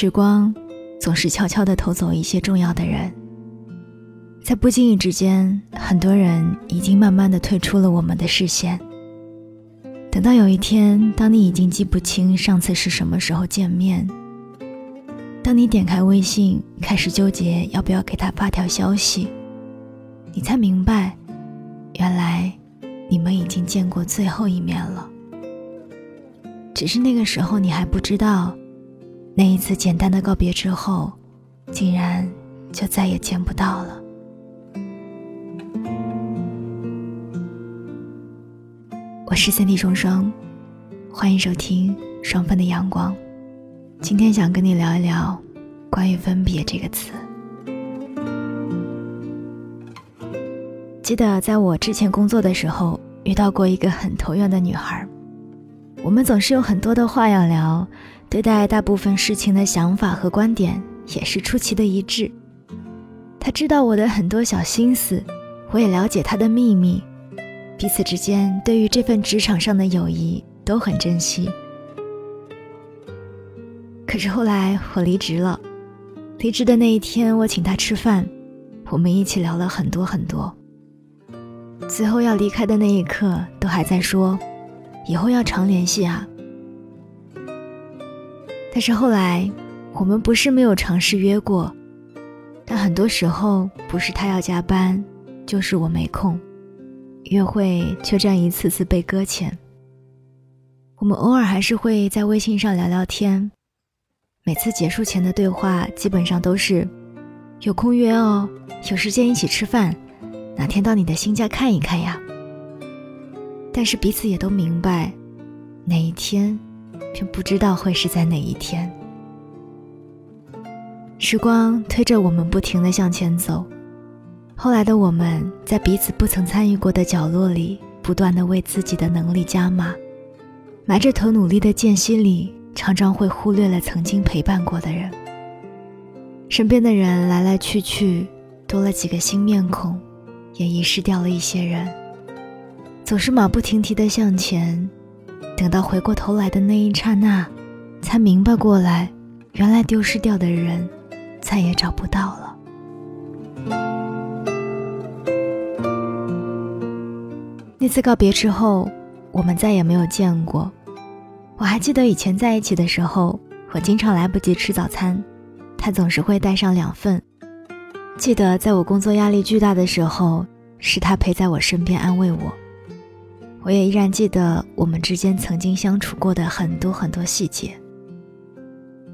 时光总是悄悄地偷走一些重要的人，在不经意之间，很多人已经慢慢地退出了我们的视线。等到有一天，当你已经记不清上次是什么时候见面，当你点开微信开始纠结要不要给他发条消息，你才明白，原来你们已经见过最后一面了。只是那个时候你还不知道，那一次简单的告别之后，竟然就再也见不到了。我是三 D 双双，欢迎收听双份的阳光。今天想跟你聊一聊关于分别这个词。记得在我之前工作的时候，遇到过一个很投缘的女孩。我们总是有很多的话要聊，对待大部分事情的想法和观点也是出奇的一致。他知道我的很多小心思，我也了解他的秘密，彼此之间对于这份职场上的友谊都很珍惜。可是后来我离职了，离职的那一天，我请他吃饭，我们一起聊了很多很多。最后要离开的那一刻，都还在说。以后要常联系啊！但是后来，我们不是没有尝试约过，但很多时候不是他要加班，就是我没空，约会就这样一次次被搁浅。我们偶尔还是会在微信上聊聊天，每次结束前的对话基本上都是：有空约哦，有时间一起吃饭，哪天到你的新家看一看呀。但是彼此也都明白，哪一天，却不知道会是在哪一天。时光推着我们不停的向前走，后来的我们在彼此不曾参与过的角落里，不断的为自己的能力加码，埋着头努力的间隙里，常常会忽略了曾经陪伴过的人。身边的人来来去去，多了几个新面孔，也遗失掉了一些人。总是马不停蹄地向前，等到回过头来的那一刹那，才明白过来，原来丢失掉的人，再也找不到了。那次告别之后，我们再也没有见过。我还记得以前在一起的时候，我经常来不及吃早餐，他总是会带上两份。记得在我工作压力巨大的时候，是他陪在我身边安慰我。我也依然记得我们之间曾经相处过的很多很多细节，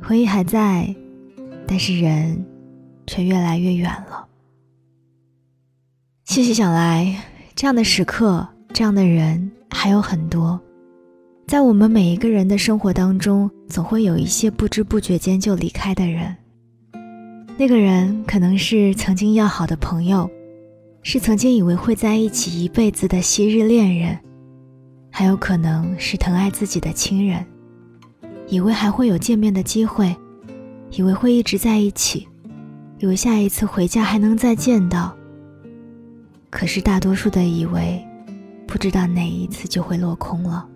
回忆还在，但是人却越来越远了。细细想来，这样的时刻，这样的人还有很多，在我们每一个人的生活当中，总会有一些不知不觉间就离开的人。那个人可能是曾经要好的朋友，是曾经以为会在一起一辈子的昔日恋人。还有可能是疼爱自己的亲人，以为还会有见面的机会，以为会一直在一起，以为下一次回家还能再见到。可是大多数的以为，不知道哪一次就会落空了。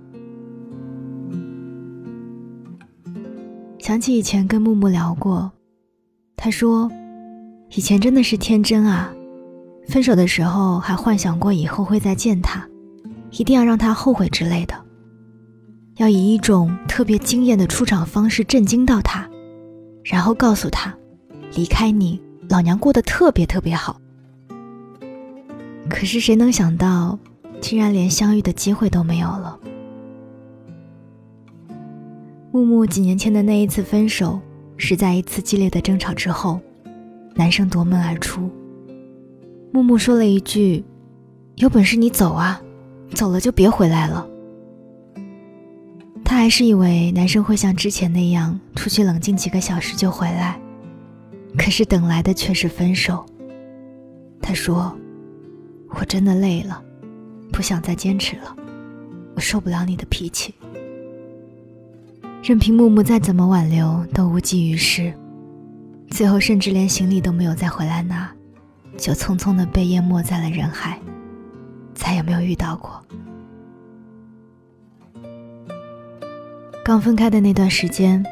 想起以前跟木木聊过，他说，以前真的是天真啊，分手的时候还幻想过以后会再见他。一定要让他后悔之类的，要以一种特别惊艳的出场方式震惊到他，然后告诉他，离开你，老娘过得特别特别好。可是谁能想到，竟然连相遇的机会都没有了。木木几年前的那一次分手，是在一次激烈的争吵之后，男生夺门而出。木木说了一句：“有本事你走啊！”走了就别回来了。他还是以为男生会像之前那样出去冷静几个小时就回来，可是等来的却是分手。他说：“我真的累了，不想再坚持了，我受不了你的脾气。”任凭木木再怎么挽留都无济于事，最后甚至连行李都没有再回来拿，就匆匆的被淹没在了人海。再也没有遇到过。刚分开的那段时间，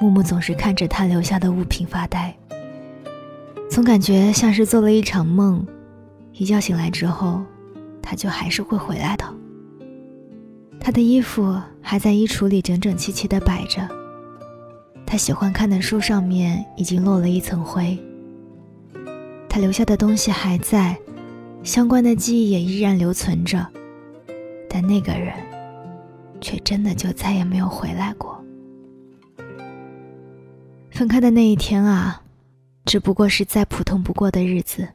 木木总是看着他留下的物品发呆，总感觉像是做了一场梦，一觉醒来之后，他就还是会回来的。他的衣服还在衣橱里整整齐齐地摆着，他喜欢看的书上面已经落了一层灰。他留下的东西还在，相关的记忆也依然留存着，但那个人，却真的就再也没有回来过。分开的那一天啊，只不过是再普通不过的日子，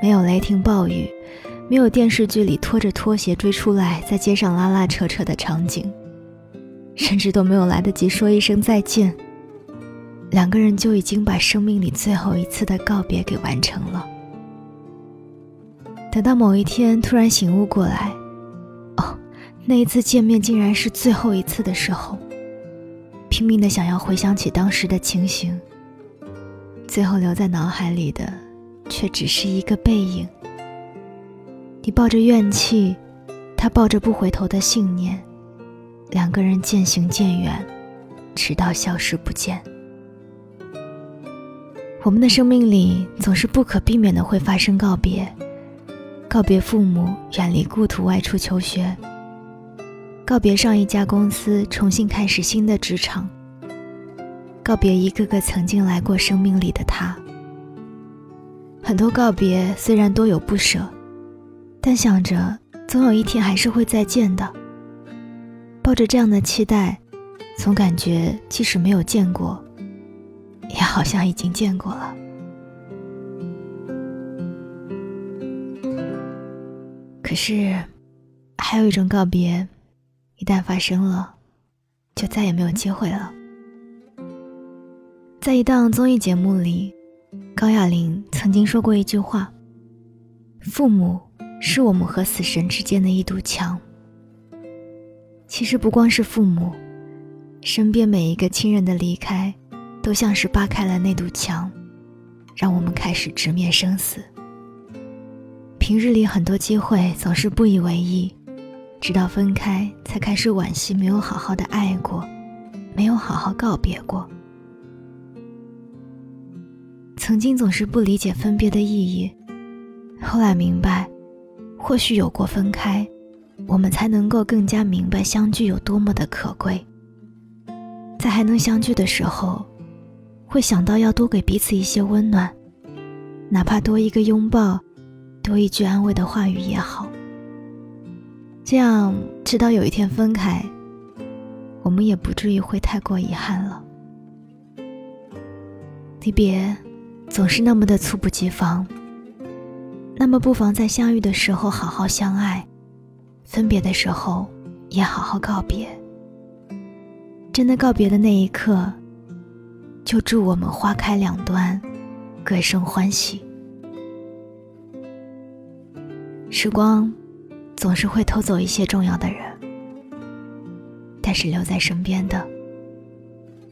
没有雷霆暴雨，没有电视剧里拖着拖鞋追出来在街上拉拉扯扯的场景，甚至都没有来得及说一声再见，两个人就已经把生命里最后一次的告别给完成了。等到某一天突然醒悟过来，哦，那一次见面竟然是最后一次的时候。拼命的想要回想起当时的情形，最后留在脑海里的，却只是一个背影。你抱着怨气，他抱着不回头的信念，两个人渐行渐远，直到消失不见。我们的生命里总是不可避免的会发生告别，告别父母，远离故土，外出求学。告别上一家公司，重新开始新的职场。告别一个个曾经来过生命里的他。很多告别虽然多有不舍，但想着总有一天还是会再见的。抱着这样的期待，总感觉即使没有见过，也好像已经见过了。可是，还有一种告别。一旦发生了，就再也没有机会了。在一档综艺节目里，高亚麟曾经说过一句话：“父母是我们和死神之间的一堵墙。”其实不光是父母，身边每一个亲人的离开，都像是扒开了那堵墙，让我们开始直面生死。平日里很多机会总是不以为意。直到分开，才开始惋惜没有好好的爱过，没有好好告别过。曾经总是不理解分别的意义，后来明白，或许有过分开，我们才能够更加明白相聚有多么的可贵。在还能相聚的时候，会想到要多给彼此一些温暖，哪怕多一个拥抱，多一句安慰的话语也好。这样，直到有一天分开，我们也不至于会太过遗憾了。离别总是那么的猝不及防，那么不妨在相遇的时候好好相爱，分别的时候也好好告别。真的告别的那一刻，就祝我们花开两端，各生欢喜。时光。总是会偷走一些重要的人，但是留在身边的，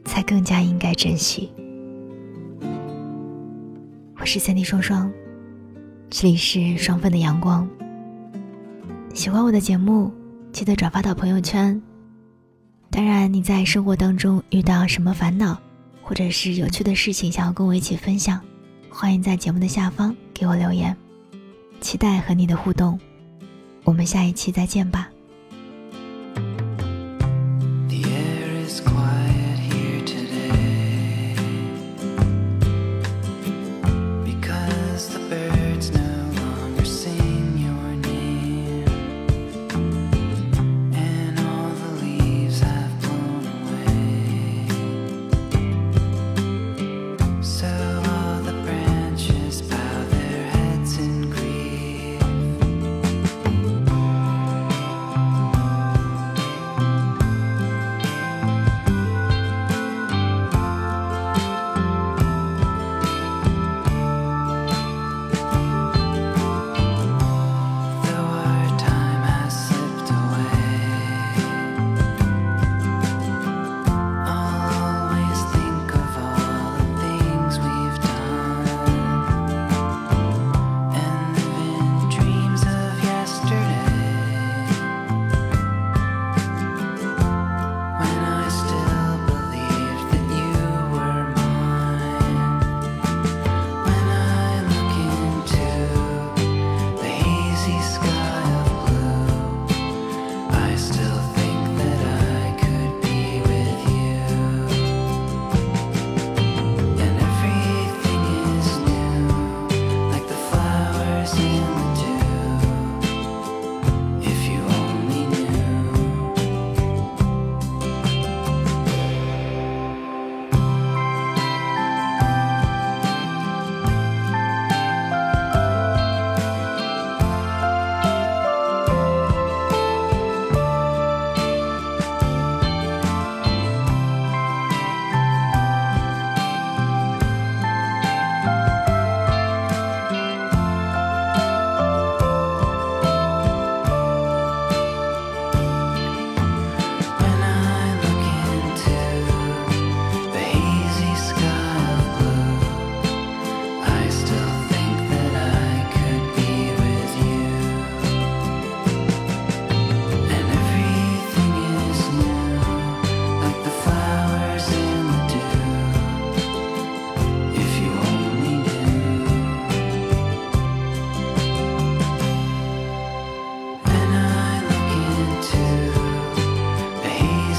才更加应该珍惜。我是三 D 双双，这里是双份的阳光。喜欢我的节目，记得转发到朋友圈。当然，你在生活当中遇到什么烦恼，或者是有趣的事情想要跟我一起分享，欢迎在节目的下方给我留言，期待和你的互动。我们下一期再见吧。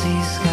these